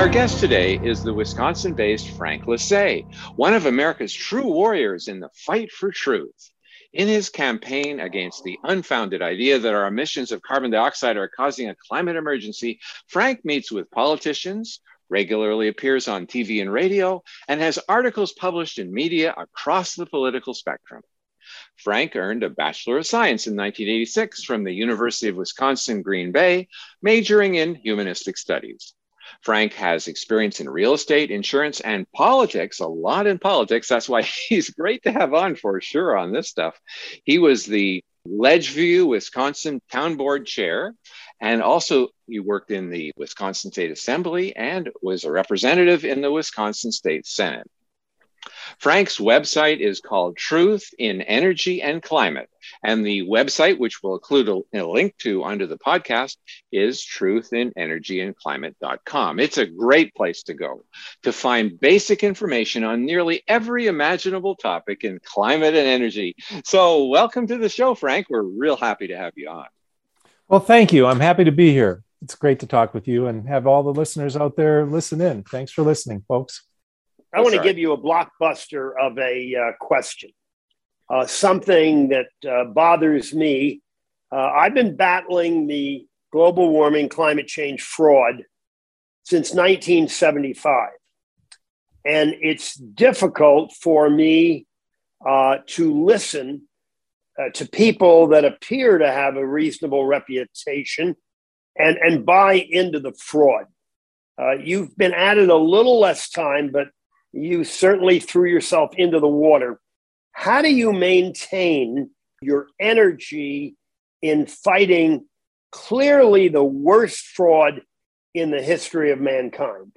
Our guest today is the Wisconsin based Frank Lasee, one of America's true warriors in the fight for truth. In his campaign against the unfounded idea that our emissions of carbon dioxide are causing a climate emergency, Frank meets with politicians, regularly appears on TV and radio, and has articles published in media across the political spectrum. Frank earned a Bachelor of Science in 1986 from the University of Wisconsin Green Bay, majoring in humanistic studies. Frank has experience in real estate, insurance, and politics, a lot in politics. That's why he's great to have on for sure on this stuff. He was the Ledgeview, Wisconsin Town Board Chair, and also he worked in the Wisconsin State Assembly and was a representative in the Wisconsin State Senate. Frank's website is called Truth in Energy and Climate. And the website, which we'll include a, a link to under the podcast, is truthinenergyandclimate.com. It's a great place to go to find basic information on nearly every imaginable topic in climate and energy. So, welcome to the show, Frank. We're real happy to have you on. Well, thank you. I'm happy to be here. It's great to talk with you and have all the listeners out there listen in. Thanks for listening, folks. I want to give you a blockbuster of a uh, question, uh, something that uh, bothers me. Uh, I've been battling the global warming climate change fraud since 1975. And it's difficult for me uh, to listen uh, to people that appear to have a reasonable reputation and, and buy into the fraud. you've been at it a little less time, but you certainly threw yourself into the water. How do you maintain your energy in fighting clearly the worst fraud in the history of mankind?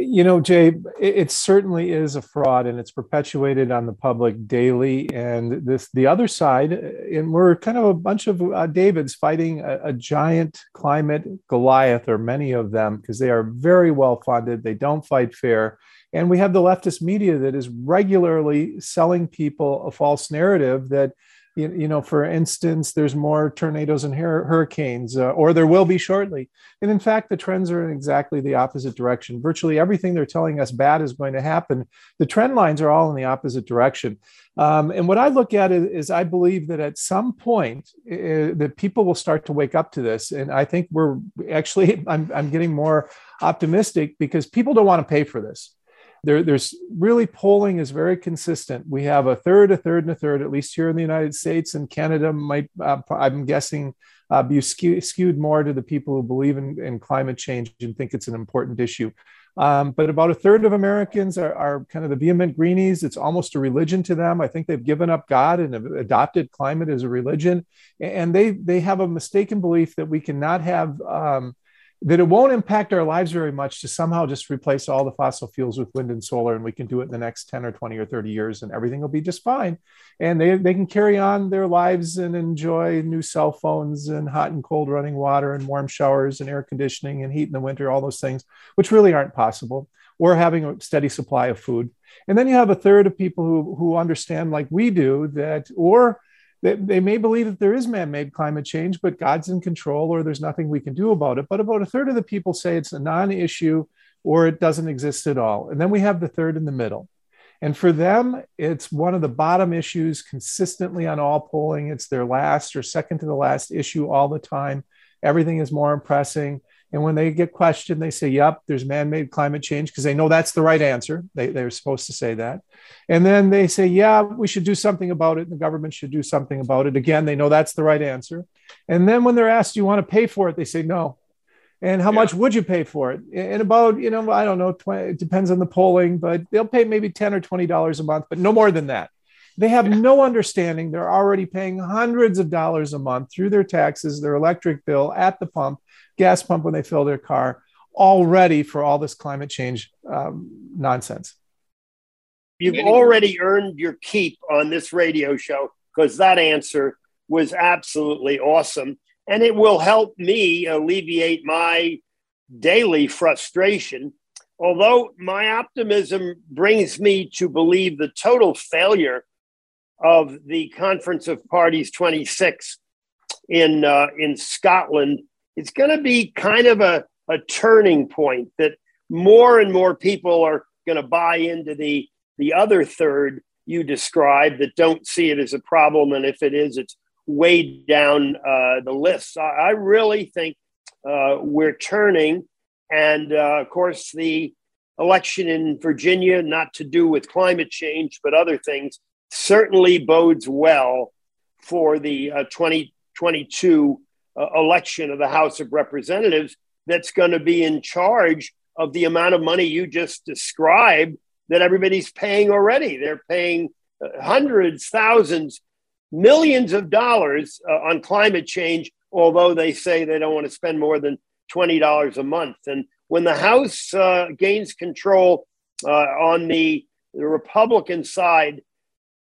You know, Jay, it certainly is a fraud and it's perpetuated on the public daily. And this, the other side, and we're kind of a bunch of uh, Davids fighting a, a giant climate Goliath, or many of them, because they are very well funded. They don't fight fair. And we have the leftist media that is regularly selling people a false narrative that you, you know, for instance, there's more tornadoes and hurricanes, uh, or there will be shortly. And in fact, the trends are in exactly the opposite direction. Virtually everything they're telling us bad is going to happen. The trend lines are all in the opposite direction. Um, and what I look at is, is, I believe that at some point uh, that people will start to wake up to this. And I think we're actually, I'm, I'm getting more optimistic because people don't want to pay for this there, there's really polling is very consistent. We have a third, a third, and a third, at least here in the United States and Canada might, uh, I'm guessing, uh, be skew, skewed more to the people who believe in, in, climate change and think it's an important issue. Um, but about a third of Americans are, are, kind of the vehement greenies. It's almost a religion to them. I think they've given up God and have adopted climate as a religion. And they, they have a mistaken belief that we cannot have um, that it won't impact our lives very much to somehow just replace all the fossil fuels with wind and solar and we can do it in the next 10 or 20 or 30 years and everything will be just fine. And they, they can carry on their lives and enjoy new cell phones and hot and cold running water and warm showers and air conditioning and heat in the winter all those things which really aren't possible or having a steady supply of food. And then you have a third of people who, who understand like we do that or they, they may believe that there is man-made climate change, but God's in control or there's nothing we can do about it. But about a third of the people say it's a non-issue or it doesn't exist at all. And then we have the third in the middle. And for them, it's one of the bottom issues consistently on all polling. It's their last or second to the last issue all the time. Everything is more pressing. And when they get questioned, they say, Yep, there's man made climate change because they know that's the right answer. They, they're supposed to say that. And then they say, Yeah, we should do something about it. And the government should do something about it. Again, they know that's the right answer. And then when they're asked, Do you want to pay for it? They say, No. And how yeah. much would you pay for it? And about, you know, I don't know, 20, it depends on the polling, but they'll pay maybe 10 or $20 a month, but no more than that. They have yeah. no understanding. They're already paying hundreds of dollars a month through their taxes, their electric bill at the pump gas pump when they fill their car, all ready for all this climate change um, nonsense. You've already earned your keep on this radio show because that answer was absolutely awesome. And it will help me alleviate my daily frustration. Although my optimism brings me to believe the total failure of the Conference of Parties 26 in, uh, in Scotland it's going to be kind of a, a turning point that more and more people are going to buy into the the other third you described that don't see it as a problem and if it is it's way down uh, the list. I, I really think uh, we're turning and uh, of course the election in virginia not to do with climate change but other things certainly bodes well for the uh, 2022 uh, election of the House of Representatives that's going to be in charge of the amount of money you just described that everybody's paying already. They're paying uh, hundreds, thousands, millions of dollars uh, on climate change, although they say they don't want to spend more than $20 a month. And when the House uh, gains control uh, on the, the Republican side,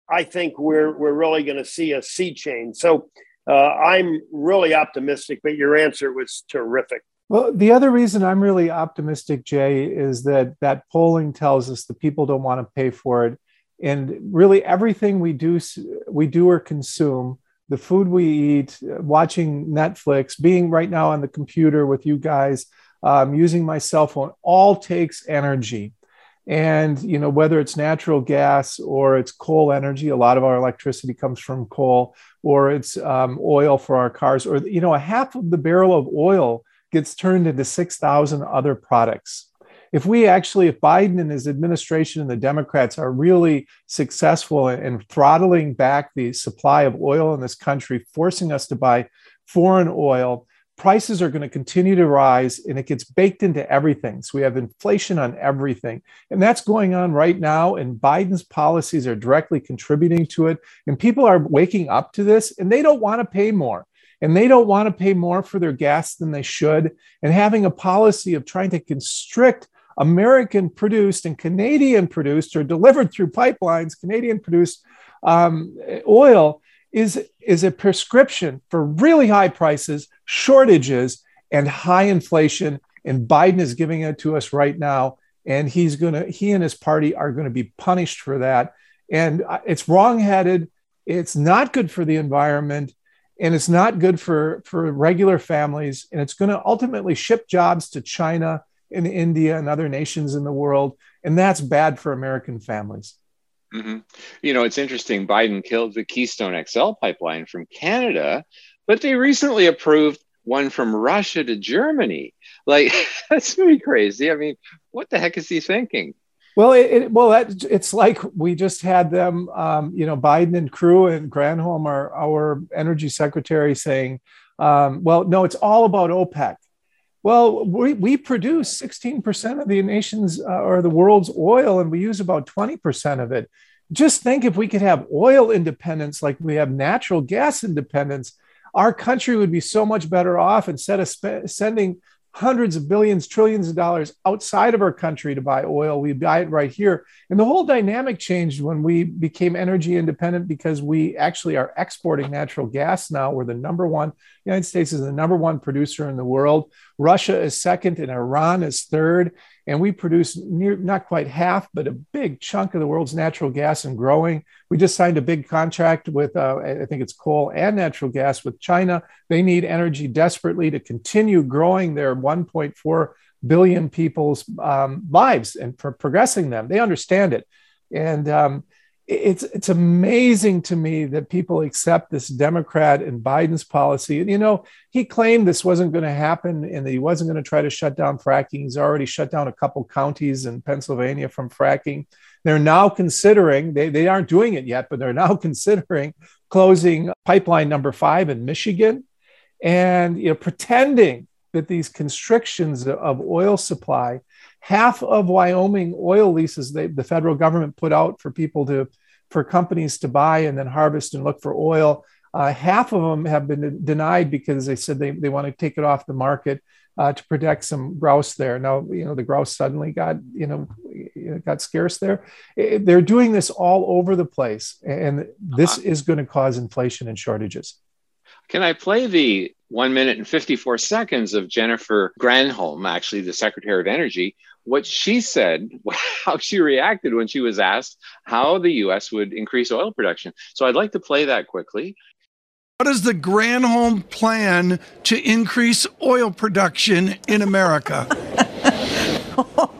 I think we're, we're really going to see a sea change. So uh, I'm really optimistic, but your answer was terrific. Well, the other reason I'm really optimistic, Jay, is that that polling tells us the people don't want to pay for it, and really everything we do, we do or consume, the food we eat, watching Netflix, being right now on the computer with you guys, um, using my cell phone, all takes energy and you know whether it's natural gas or it's coal energy a lot of our electricity comes from coal or it's um, oil for our cars or you know a half of the barrel of oil gets turned into 6000 other products. If we actually if biden and his administration and the democrats are really successful in throttling back the supply of oil in this country forcing us to buy foreign oil prices are going to continue to rise and it gets baked into everything. So we have inflation on everything. And that's going on right now. And Biden's policies are directly contributing to it. And people are waking up to this and they don't want to pay more. And they don't want to pay more for their gas than they should. And having a policy of trying to constrict American produced and Canadian produced or delivered through pipelines, Canadian produced um, oil is, is a prescription for really high prices, shortages, and high inflation. And Biden is giving it to us right now. And he's going to, he and his party are going to be punished for that. And it's wrongheaded. It's not good for the environment. And it's not good for, for regular families. And it's going to ultimately ship jobs to China and India and other nations in the world. And that's bad for American families. Mm-hmm. You know, it's interesting. Biden killed the Keystone XL pipeline from Canada, but they recently approved one from Russia to Germany. Like, that's pretty crazy. I mean, what the heck is he thinking? Well, it, it, well, that, it's like we just had them, um, you know, Biden and crew and Granholm, our, our energy secretary, saying, um, well, no, it's all about OPEC. Well, we, we produce 16% of the nation's uh, or the world's oil, and we use about 20% of it. Just think if we could have oil independence like we have natural gas independence, our country would be so much better off instead of sending hundreds of billions, trillions of dollars outside of our country to buy oil. We buy it right here. And the whole dynamic changed when we became energy independent because we actually are exporting natural gas now. We're the number one, the United States is the number one producer in the world. Russia is second and Iran is third and we produce near not quite half, but a big chunk of the world's natural gas and growing. We just signed a big contract with, uh, I think it's coal and natural gas with China. They need energy desperately to continue growing their 1.4 billion people's um, lives and for progressing them. They understand it. And um, it's it's amazing to me that people accept this Democrat and Biden's policy. You know, he claimed this wasn't going to happen and that he wasn't going to try to shut down fracking. He's already shut down a couple counties in Pennsylvania from fracking. They're now considering, they, they aren't doing it yet, but they're now considering closing pipeline number five in Michigan and you know pretending that these constrictions of oil supply half of wyoming oil leases they, the federal government put out for people to for companies to buy and then harvest and look for oil uh, half of them have been denied because they said they, they want to take it off the market uh, to protect some grouse there. Now, you know, the grouse suddenly got, you know, got scarce there. It, they're doing this all over the place, and this uh-huh. is going to cause inflation and shortages. Can I play the one minute and 54 seconds of Jennifer Granholm, actually the Secretary of Energy, what she said, how she reacted when she was asked how the US would increase oil production. So I'd like to play that quickly. What is the Granholm plan to increase oil production in America?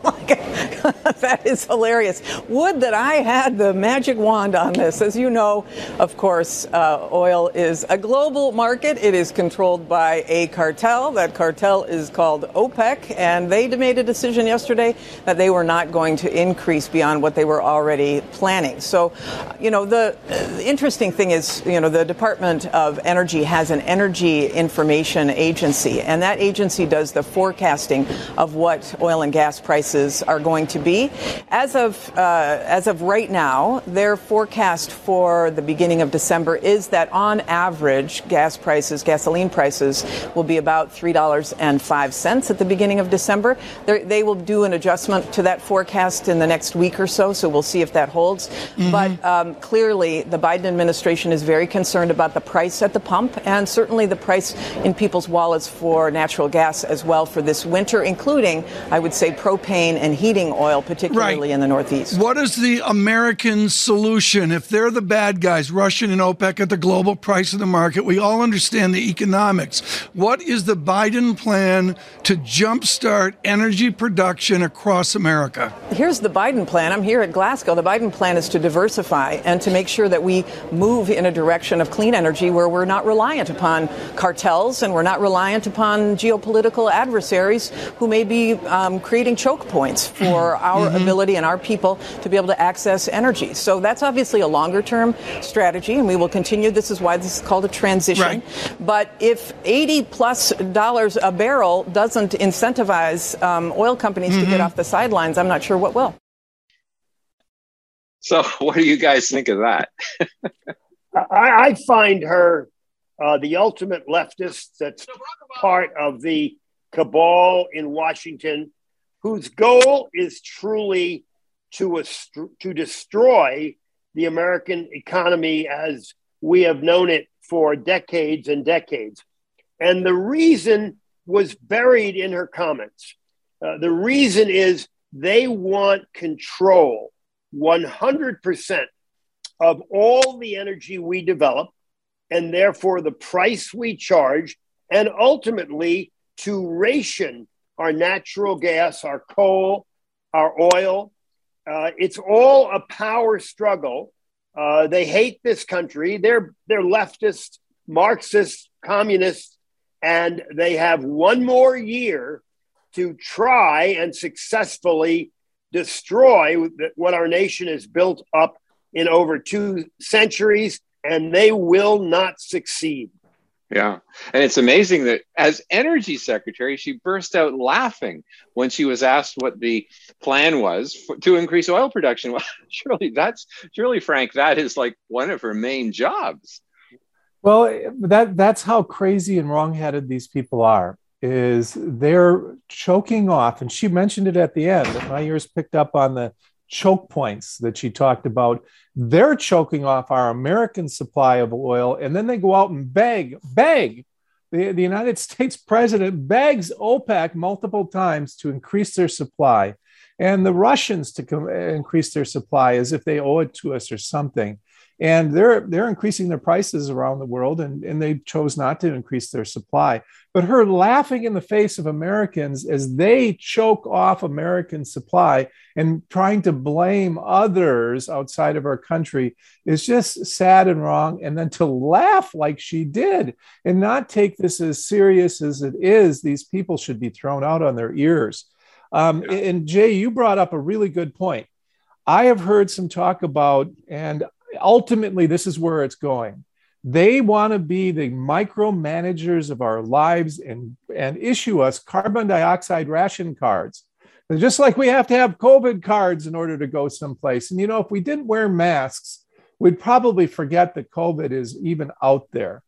that is hilarious. Would that I had the magic wand on this. As you know, of course, uh, oil is a global market. It is controlled by a cartel. That cartel is called OPEC, and they made a decision yesterday that they were not going to increase beyond what they were already planning. So, you know, the, the interesting thing is, you know, the Department of Energy has an energy information agency, and that agency does the forecasting of what oil and gas prices are going to be. As of uh, as of right now, their forecast for the beginning of December is that on average, gas prices, gasoline prices, will be about three dollars and five cents at the beginning of December. They're, they will do an adjustment to that forecast in the next week or so, so we'll see if that holds. Mm-hmm. But um, clearly, the Biden administration is very concerned about the price at the pump and certainly the price in people's wallets for natural gas as well for this winter, including, I would say, propane and heating oil, particularly right. in the Northeast. What is the American solution? If they're the bad guys, Russian and OPEC at the global price of the market, we all understand the economics. What is the Biden plan to jumpstart energy production across America? Here's the Biden plan. I'm here at Glasgow. The Biden plan is to diversify and to make sure that we move in a direction of clean energy where we're not reliant upon cartels and we're not reliant upon geopolitical adversaries who may be um, creating choke points for our mm-hmm. ability and our people to be able to access energy. So that's obviously a longer term strategy, and we will continue. This is why this is called a transition. Right. But if 80 plus dollars a barrel doesn't incentivize um, oil companies mm-hmm. to get mm-hmm. off the sidelines, I'm not sure what will. So, what do you guys think of that? I, I, find her uh, the ultimate leftist that's part of the cabal in Washington whose goal is truly to, to destroy the American economy as we have known it for decades and decades. And the reason was buried in her comments. Uh, the reason is they want control 100% of all the energy we develop, and therefore the price we charge, and ultimately to ration our natural gas, our coal, our oil. Uh, it's all a power struggle. Uh, they hate this country. They're they're leftist, Marxist, communist, and they have one more year to try and successfully destroy what our nation has built up in over two centuries, and they will not succeed. Yeah. And it's amazing that as energy secretary, she burst out laughing when she was asked what the plan was for, to increase oil production. Well, surely that's surely Frank, that is like one of her main jobs. Well, that that's how crazy and wrongheaded these people are. Is they're choking off, and she mentioned it at the end. That my ears picked up on the choke points that she talked about. They're choking off our American supply of oil, and then they go out and beg, beg. The, the United States president begs OPEC multiple times to increase their supply. and the Russians to com- increase their supply as if they owe it to us or something. And they're they're increasing their prices around the world, and, and they chose not to increase their supply. But her laughing in the face of Americans as they choke off American supply and trying to blame others outside of our country is just sad and wrong. And then to laugh like she did and not take this as serious as it is, these people should be thrown out on their ears. Um, and Jay, you brought up a really good point. I have heard some talk about, and ultimately, this is where it's going. They want to be the micromanagers of our lives and, and issue us carbon dioxide ration cards. And just like we have to have COVID cards in order to go someplace. And you know, if we didn't wear masks, we'd probably forget that COVID is even out there.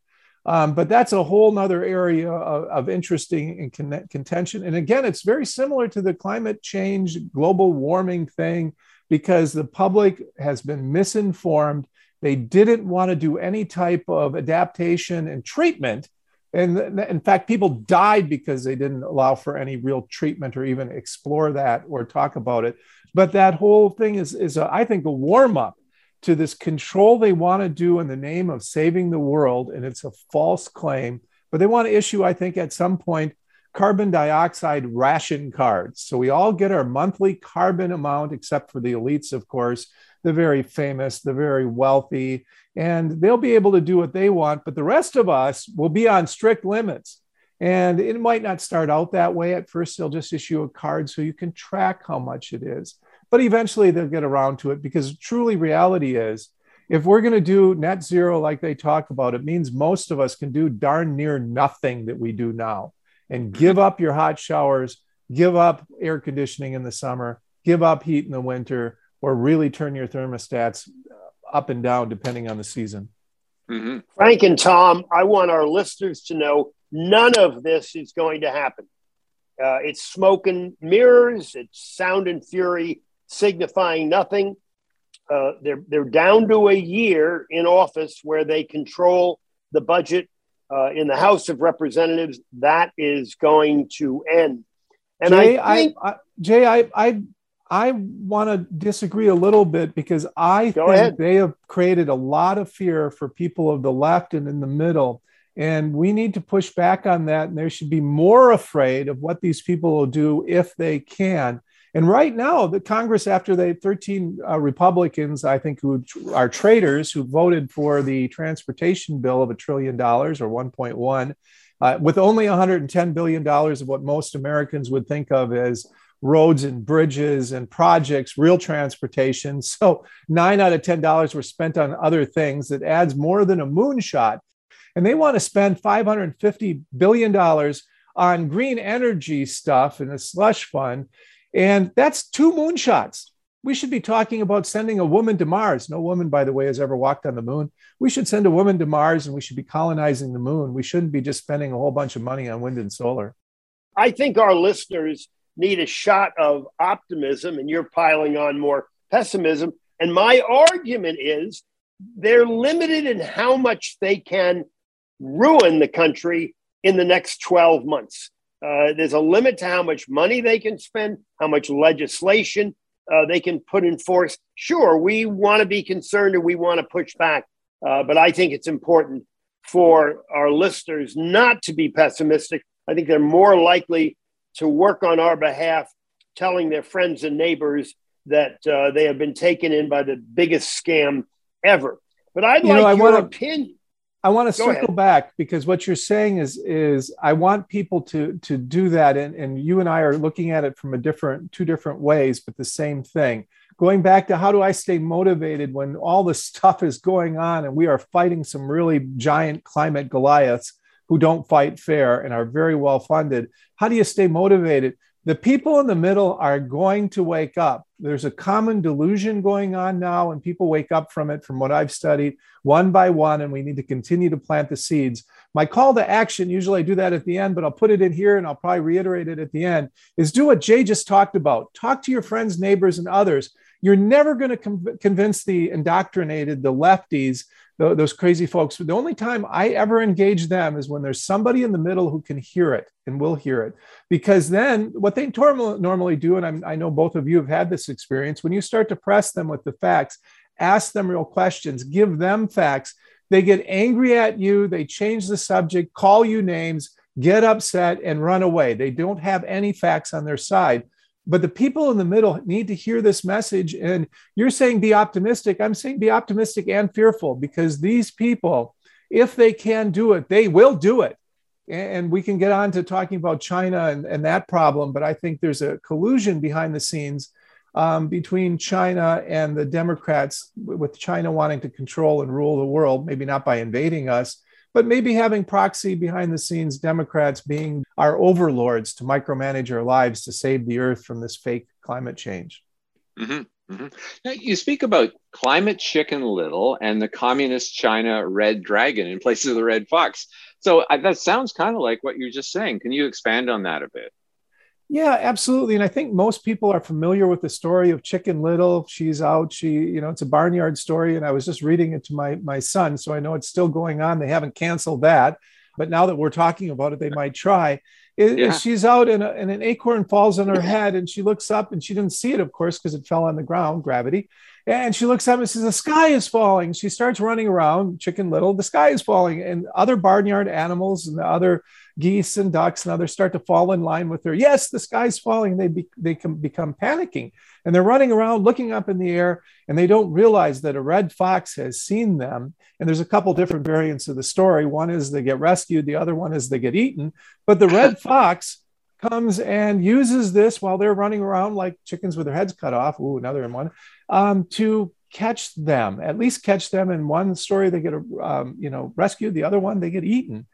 Um, but that's a whole nother area of, of interesting and con- contention. And again, it's very similar to the climate change, global warming thing, because the public has been misinformed. They didn't want to do any type of adaptation and treatment. And in fact, people died because they didn't allow for any real treatment or even explore that or talk about it. But that whole thing is, is a, I think, a warm up to this control they want to do in the name of saving the world. And it's a false claim. But they want to issue, I think, at some point, carbon dioxide ration cards. So we all get our monthly carbon amount, except for the elites, of course, the very famous, the very wealthy, and they'll be able to do what they want. But the rest of us will be on strict limits. And it might not start out that way. At first, they'll just issue a card so you can track how much it is but eventually they'll get around to it because truly reality is if we're going to do net zero like they talk about it means most of us can do darn near nothing that we do now and give up your hot showers give up air conditioning in the summer give up heat in the winter or really turn your thermostats up and down depending on the season mm-hmm. frank and tom i want our listeners to know none of this is going to happen uh, it's smoke and mirrors it's sound and fury signifying nothing. Uh, they're, they're down to a year in office where they control the budget uh, in the House of Representatives. That is going to end. And Jay, I, think, I, I Jay, I, I, I want to disagree a little bit because I think ahead. they have created a lot of fear for people of the left and in the middle. And we need to push back on that. And they should be more afraid of what these people will do if they can. And right now, the Congress, after they 13 uh, Republicans, I think, who are traitors, who voted for the transportation bill of a trillion dollars or 1.1, uh, with only 110 billion dollars of what most Americans would think of as roads and bridges and projects, real transportation. So nine out of ten dollars were spent on other things. That adds more than a moonshot, and they want to spend 550 billion dollars on green energy stuff in a slush fund and that's two moonshots. We should be talking about sending a woman to Mars. No woman, by the way, has ever walked on the moon. We should send a woman to Mars and we should be colonizing the moon. We shouldn't be just spending a whole bunch of money on wind and solar. I think our listeners need a shot of optimism, and you're piling on more pessimism. And my argument is they're limited in how much they can ruin the country in the next 12 months. Uh, there's a limit to how much money they can spend, how much legislation uh, they can put in force. Sure, we want to be concerned and we want to push back, uh, but I think it's important for our listeners not to be pessimistic. I think they're more likely to work on our behalf, telling their friends and neighbors that uh, they have been taken in by the biggest scam ever. But I'd you like know, your wanna, opinion. I want to circle ahead. back because what you're saying is is I want people to to do that and, and you and I are looking at it from a different two different ways but the same thing. Going back to how do I stay motivated when all this stuff is going on and we are fighting some really giant climate Goliaths who don't fight fair and are very well funded. How do you stay motivated? The people in the middle are going to wake up. There's a common delusion going on now, and people wake up from it, from what I've studied, one by one, and we need to continue to plant the seeds. My call to action, usually I do that at the end, but I'll put it in here and I'll probably reiterate it at the end, is do what Jay just talked about. Talk to your friends, neighbors, and others. You're never going to com- convince the indoctrinated, the lefties, those crazy folks. The only time I ever engage them is when there's somebody in the middle who can hear it and will hear it. Because then what they normally do, and I'm, I know both of you have had this experience, when you start to press them with the facts, ask them real questions, give them facts, they get angry at you, they change the subject, call you names, get upset, and run away. They don't have any facts on their side. But the people in the middle need to hear this message. And you're saying be optimistic. I'm saying be optimistic and fearful because these people, if they can do it, they will do it. And we can get on to talking about China and, and that problem. But I think there's a collusion behind the scenes um, between China and the Democrats, with China wanting to control and rule the world, maybe not by invading us, but maybe having proxy behind the scenes Democrats being our overlords to micromanage our lives to save the earth from this fake climate change. Mm-hmm, mm-hmm. Now, you speak about climate chicken little and the communist China red dragon in place of the red fox. So uh, that sounds kind of like what you're just saying. Can you expand on that a bit? Yeah, absolutely. And I think most people are familiar with the story of Chicken Little. She's out. She, you know, it's a barnyard story. And I was just reading it to my my son, so I know it's still going on. They haven't canceled that, but now that we're talking about it, they might try. It, yeah. She's out and, a, and an acorn falls on her head, and she looks up and she didn't see it, of course, because it fell on the ground, gravity. And she looks up and says, The sky is falling. She starts running around, Chicken Little, the sky is falling. And other barnyard animals and the other geese and ducks and others start to fall in line with her. Yes, the sky's falling. They, be, they can become panicking and they're running around looking up in the air and they don't realize that a red fox has seen them. And there's a couple different variants of the story. One is they get rescued, the other one is they get eaten. But the red fox comes and uses this while they're running around like chickens with their heads cut off. Ooh, another one um, to catch them. At least catch them. In one story, they get um, you know rescued. The other one, they get eaten.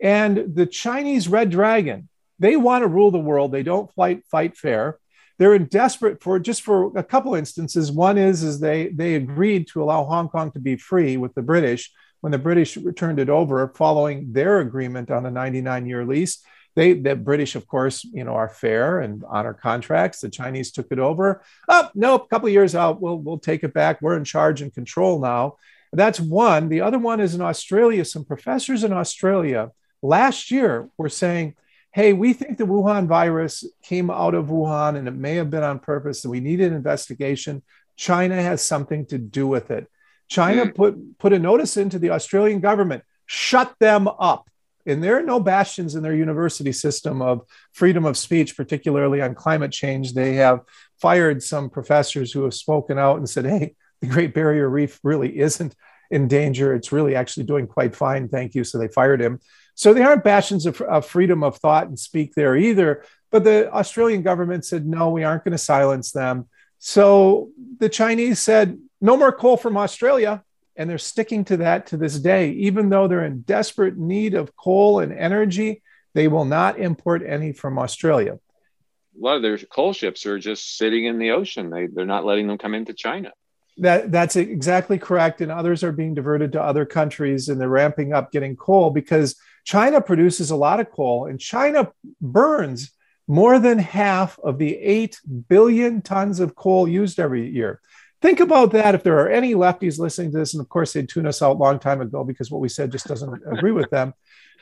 And the Chinese red dragon, they want to rule the world. They don't fight fight fair. They're in desperate for just for a couple instances. One is is they they agreed to allow Hong Kong to be free with the British when the British returned it over, following their agreement on a 99 year lease. They the British, of course, you know, are fair and honor contracts. The Chinese took it over. Oh, nope, a couple of years out, we'll we'll take it back. We're in charge and control now. That's one. The other one is in Australia. Some professors in Australia last year were saying, hey, we think the Wuhan virus came out of Wuhan and it may have been on purpose, and we need an investigation. China has something to do with it. China mm. put, put a notice into the Australian government, shut them up. And there are no bastions in their university system of freedom of speech, particularly on climate change. They have fired some professors who have spoken out and said, hey, the Great Barrier Reef really isn't in danger. It's really actually doing quite fine. Thank you. So they fired him. So they aren't bastions of, of freedom of thought and speak there either. But the Australian government said, no, we aren't going to silence them. So the Chinese said, no more coal from Australia. And they're sticking to that to this day. Even though they're in desperate need of coal and energy, they will not import any from Australia. A lot of their coal ships are just sitting in the ocean. They, they're not letting them come into China. That that's exactly correct, and others are being diverted to other countries, and they're ramping up getting coal because China produces a lot of coal, and China burns more than half of the eight billion tons of coal used every year. Think about that. If there are any lefties listening to this, and of course they'd tune us out a long time ago because what we said just doesn't agree with them.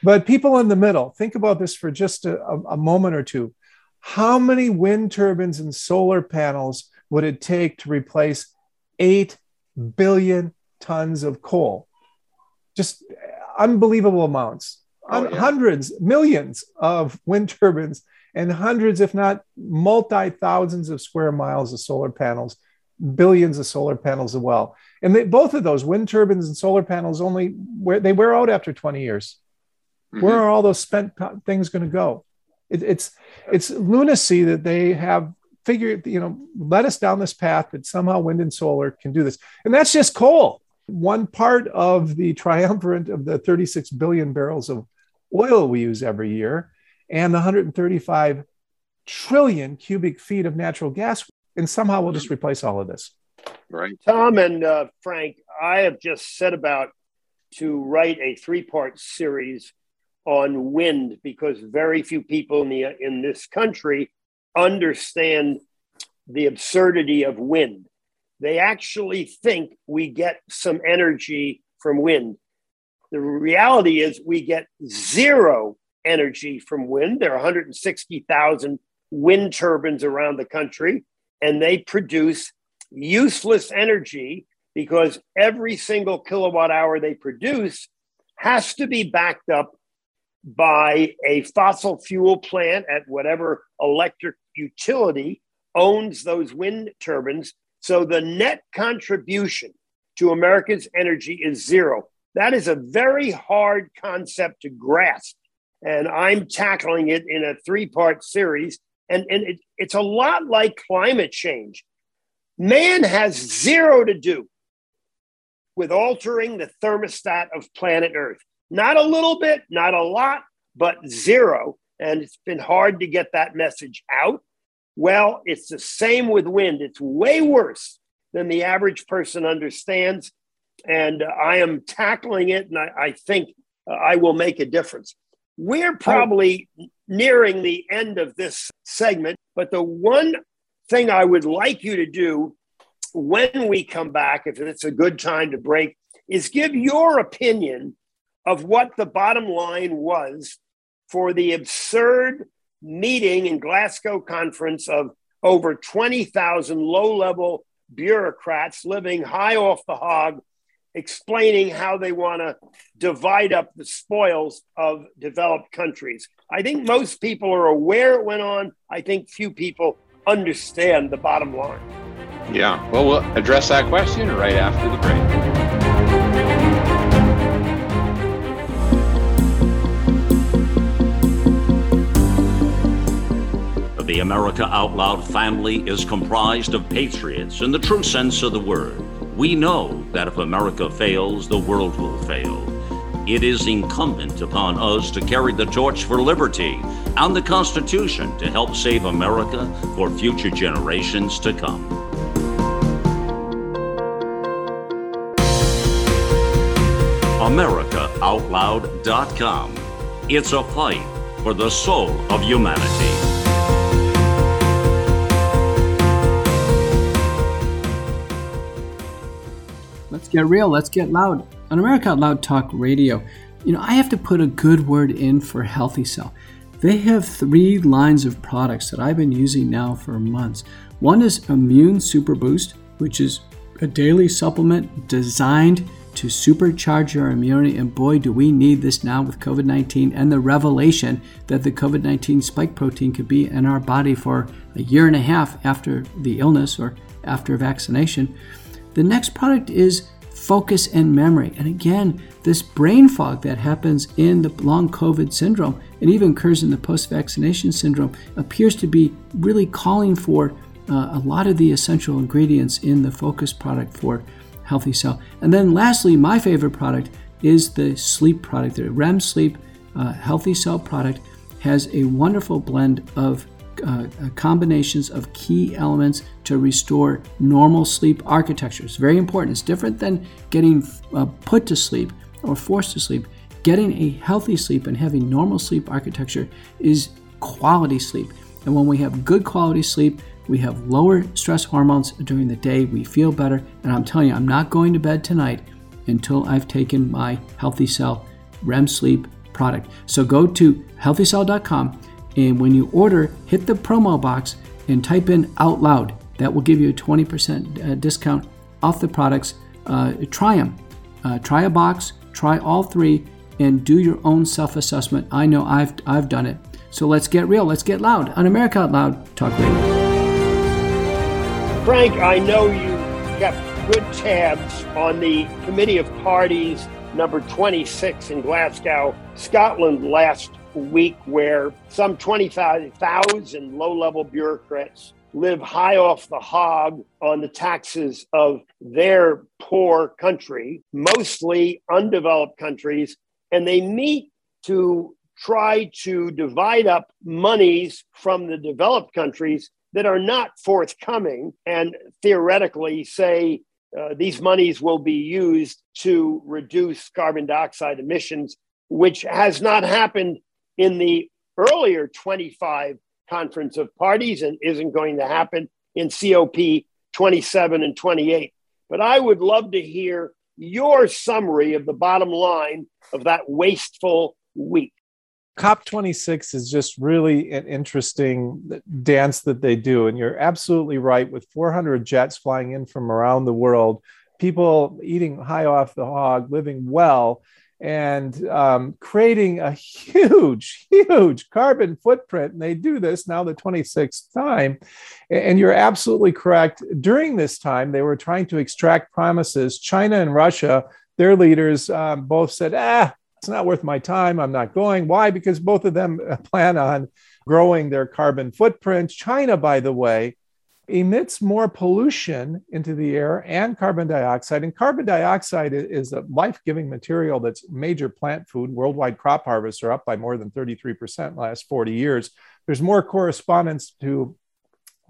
But people in the middle, think about this for just a, a moment or two. How many wind turbines and solar panels would it take to replace 8 billion tons of coal. Just uh, unbelievable amounts. Oh, yeah. Hundreds, millions of wind turbines, and hundreds, if not multi thousands of square miles of solar panels, billions of solar panels as well. And they, both of those wind turbines and solar panels only where they wear out after 20 years. Mm-hmm. Where are all those spent things going to go? It, it's it's lunacy that they have figured. you know, led us down this path that somehow wind and solar can do this. And that's just coal. One part of the triumvirate of the 36 billion barrels of oil we use every year and the 135 trillion cubic feet of natural gas. And somehow we'll just replace all of this. Right. Tom and uh, Frank, I have just set about to write a three part series on wind because very few people in, the, in this country understand the absurdity of wind. they actually think we get some energy from wind. The reality is we get zero energy from wind. There are 160,000 wind turbines around the country, and they produce useless energy because every single kilowatt hour they produce has to be backed up by a fossil fuel plant at whatever electric utility owns those wind turbines. So the net contribution to America's energy is zero. That is a very hard concept to grasp. And I'm tackling it in a three part series. And, and it, it's a lot like climate change. Man has zero to do with altering the thermostat of planet Earth. Not a little bit, not a lot, but zero. And it's been hard to get that message out. Well, it's the same with wind. It's way worse than the average person understands. And uh, I am tackling it, and I, I think uh, I will make a difference. We're oh. probably nearing the end of this segment, but the one thing I would like you to do when we come back, if it's a good time to break, is give your opinion of what the bottom line was for the absurd meeting in Glasgow conference of over 20,000 low level bureaucrats living high off the hog, explaining how they want to divide up the spoils of developed countries. I think most people are aware it went on. I think few people understand the bottom line. Yeah, well, we'll address that question right after the break. The America Out Loud family is comprised of patriots in the true sense of the word. We know that if America fails, the world will fail. It is incumbent upon us to carry the torch for liberty and the Constitution to help save America for future generations to come. AmericaOutloud.com. It's a fight for the soul of humanity. Let's get real, let's get loud. On America Out Loud Talk Radio, you know, I have to put a good word in for Healthy Cell. They have three lines of products that I've been using now for months. One is Immune Super Boost, which is a daily supplement designed to supercharge your immunity. And boy, do we need this now with COVID 19 and the revelation that the COVID 19 spike protein could be in our body for a year and a half after the illness or after vaccination. The next product is focus and memory. And again, this brain fog that happens in the long COVID syndrome and even occurs in the post vaccination syndrome appears to be really calling for uh, a lot of the essential ingredients in the focus product for Healthy Cell. And then lastly, my favorite product is the sleep product. The REM Sleep uh, Healthy Cell product has a wonderful blend of uh, uh, combinations of key elements to restore normal sleep architecture. It's very important. It's different than getting uh, put to sleep or forced to sleep. Getting a healthy sleep and having normal sleep architecture is quality sleep. And when we have good quality sleep, we have lower stress hormones during the day. We feel better. And I'm telling you, I'm not going to bed tonight until I've taken my Healthy Cell REM sleep product. So go to healthycell.com and when you order, hit the promo box and type in out loud. That will give you a 20% uh, discount off the products. Uh, try them. Uh, try a box, try all three, and do your own self assessment. I know I've, I've done it. So let's get real. Let's get loud on America Out Loud Talk Radio. Frank, I know you kept good tabs on the Committee of Parties number 26 in Glasgow, Scotland last week where some 25,000 low level bureaucrats live high off the hog on the taxes of their poor country, mostly undeveloped countries, and they meet to try to divide up monies from the developed countries that are not forthcoming and theoretically say uh, these monies will be used to reduce carbon dioxide emissions, which has not happened in the earlier 25 conference of parties and isn't going to happen in COP 27 and 28. But I would love to hear your summary of the bottom line of that wasteful week. COP26 is just really an interesting dance that they do. And you're absolutely right with 400 jets flying in from around the world, people eating high off the hog, living well, and um, creating a huge, huge carbon footprint. And they do this now the 26th time. And you're absolutely correct. During this time, they were trying to extract promises. China and Russia, their leaders um, both said, ah, it's not worth my time. I'm not going. Why? Because both of them plan on growing their carbon footprint. China, by the way, emits more pollution into the air and carbon dioxide. And carbon dioxide is a life giving material that's major plant food. Worldwide crop harvests are up by more than 33% in the last 40 years. There's more correspondence to,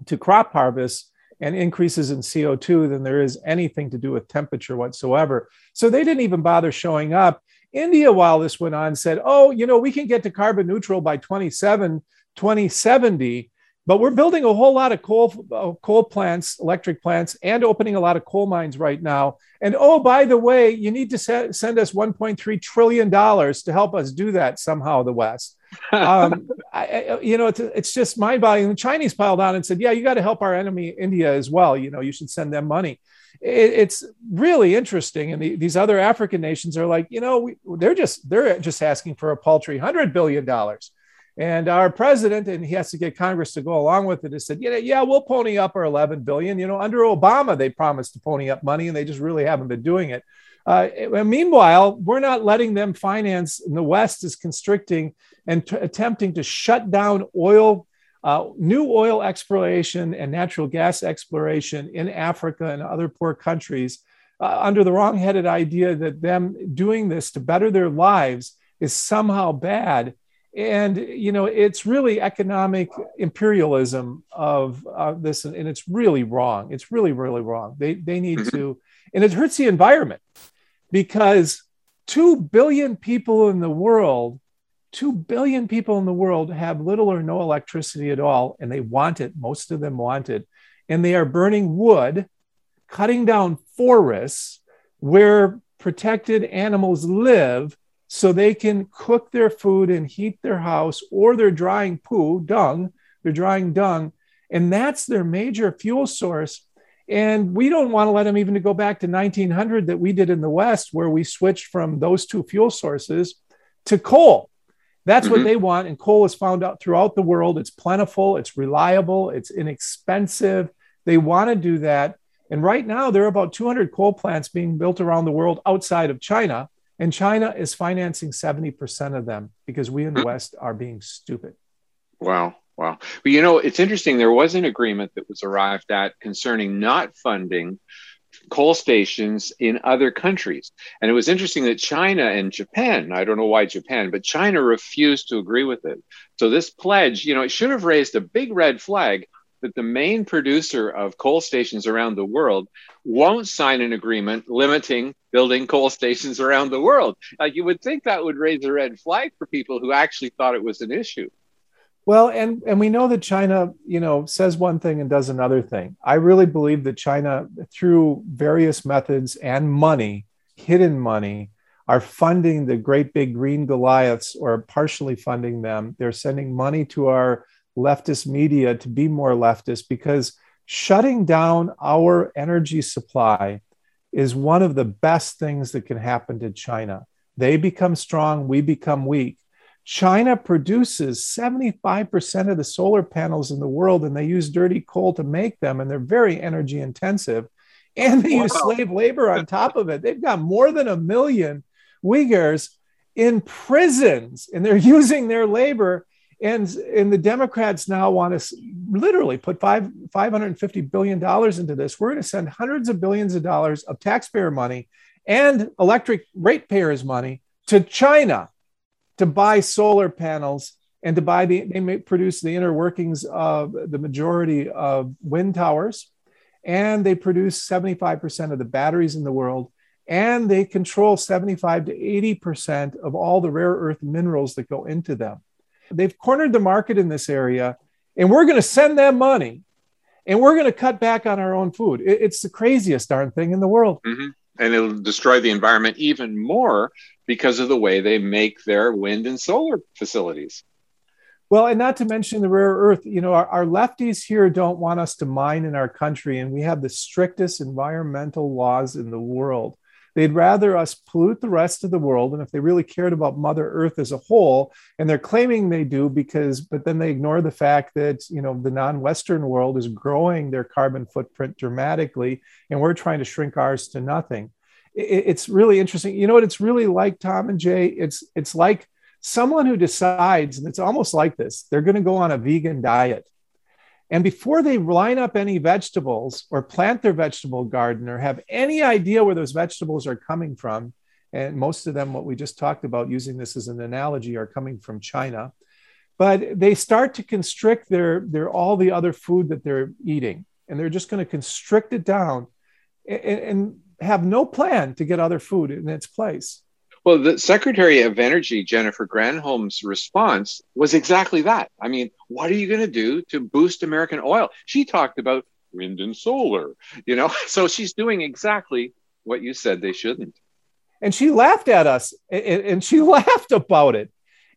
to crop harvests and increases in CO2 than there is anything to do with temperature whatsoever. So they didn't even bother showing up. India, while this went on, said, oh, you know, we can get to carbon neutral by 27, 2070, but we're building a whole lot of coal, uh, coal plants, electric plants, and opening a lot of coal mines right now. And oh, by the way, you need to se- send us $1.3 trillion to help us do that somehow, the West. um, I, you know, it's, it's just mind boggling. The Chinese piled on and said, yeah, you got to help our enemy, India, as well. You know, you should send them money it, it's really interesting. And the, these other African nations are like, you know, we, they're just they're just asking for a paltry hundred billion dollars. And our president, and he has to get Congress to go along with it, has said, yeah, yeah, we'll pony up our 11 billion. You know, under Obama, they promised to pony up money, and they just really haven't been doing it. Uh, meanwhile, we're not letting them finance, and the West is constricting and t- attempting to shut down oil uh, new oil exploration and natural gas exploration in Africa and other poor countries uh, under the wrong headed idea that them doing this to better their lives is somehow bad. And, you know, it's really economic imperialism of uh, this, and it's really wrong. It's really, really wrong. They, they need mm-hmm. to, and it hurts the environment because 2 billion people in the world 2 billion people in the world have little or no electricity at all, and they want it. Most of them want it. And they are burning wood, cutting down forests where protected animals live so they can cook their food and heat their house, or they're drying poo, dung, they're drying dung. And that's their major fuel source. And we don't want to let them even to go back to 1900 that we did in the West, where we switched from those two fuel sources to coal. That's mm-hmm. what they want. And coal is found out throughout the world. It's plentiful, it's reliable, it's inexpensive. They want to do that. And right now, there are about 200 coal plants being built around the world outside of China. And China is financing 70% of them because we in the mm. West are being stupid. Wow. Wow. But you know, it's interesting. There was an agreement that was arrived at concerning not funding coal stations in other countries. And it was interesting that China and Japan, I don't know why Japan, but China refused to agree with it. So this pledge, you know, it should have raised a big red flag that the main producer of coal stations around the world won't sign an agreement limiting building coal stations around the world. Like you would think that would raise a red flag for people who actually thought it was an issue. Well, and and we know that China, you know, says one thing and does another thing. I really believe that China, through various methods and money, hidden money, are funding the great big green Goliaths or partially funding them. They're sending money to our leftist media to be more leftist because shutting down our energy supply is one of the best things that can happen to China. They become strong, we become weak. China produces 75% of the solar panels in the world, and they use dirty coal to make them, and they're very energy intensive. And they wow. use slave labor on top of it. They've got more than a million Uyghurs in prisons, and they're using their labor. And, and the Democrats now want to literally put five, $550 billion into this. We're going to send hundreds of billions of dollars of taxpayer money and electric ratepayers' money to China to buy solar panels and to buy the, they produce the inner workings of the majority of wind towers. And they produce 75% of the batteries in the world. And they control 75 to 80% of all the rare earth minerals that go into them. They've cornered the market in this area, and we're going to send them money. and we're going to cut back on our own food. It's the craziest darn thing in the world. Mm-hmm. And it'll destroy the environment even more because of the way they make their wind and solar facilities. Well, and not to mention the rare earth, you know, our, our, lefties here don't want us to mine in our country, and we have the strictest environmental laws in the world. They'd rather us pollute the rest of the world. And if they really cared about Mother Earth as a whole, and they're claiming they do because, but then they ignore the fact that, you know, the non Western world is growing their carbon footprint dramatically, and we're trying to shrink ours to nothing. It's really interesting. You know what it's really like, Tom and Jay? It's, it's like someone who decides, and it's almost like this, they're going to go on a vegan diet and before they line up any vegetables or plant their vegetable garden or have any idea where those vegetables are coming from, and most of them, what we just talked about, using this as an analogy, are coming from China. But they start to constrict their, their all the other food that they're eating, and they're just going to constrict it down and, and have no plan to get other food in its place. Well, the Secretary of Energy, Jennifer Granholm's response was exactly that. I mean, what are you going to do to boost American oil? She talked about wind and solar, you know, so she's doing exactly what you said they shouldn't. And she laughed at us and, she laughed about it.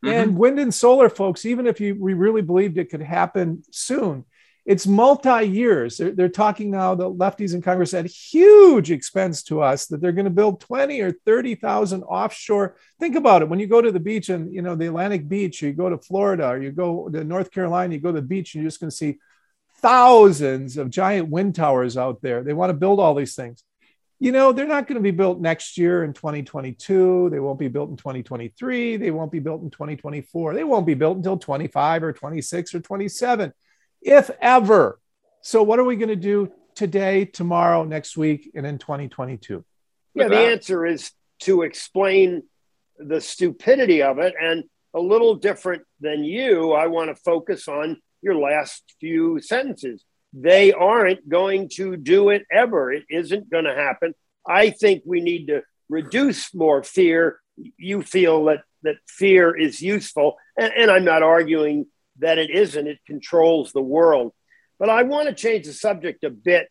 Mm-hmm. And wind and solar, folks, even if you, we really believed it could happen soon, it's multi years. They're, they're, talking now, the lefties in Congress at huge expense to us that they're going to build 20 or 30,000 offshore. Think about it. When you go to the beach and, you know, the Atlantic beach, or you go to Florida or you go to North Carolina, you go to the beach and you're just going to see thousands of giant wind towers out there. They want to build all these things. You know, they're not going to be built next year in 2022. They won't be built in 2023. They won't be built in 2024. They won't be built until 25 or 26 or 27 if ever. So, what are we going to do today, tomorrow, next week, and in 2022? Yeah, the answer is to explain the stupidity of it. And a little different than you, I want to focus on your last few sentences. They aren't going to do it ever. It isn't going to happen. I think we need to reduce more fear. You feel that, that fear is useful. And, and I'm not arguing that it isn't. It controls the world. But I want to change the subject a bit.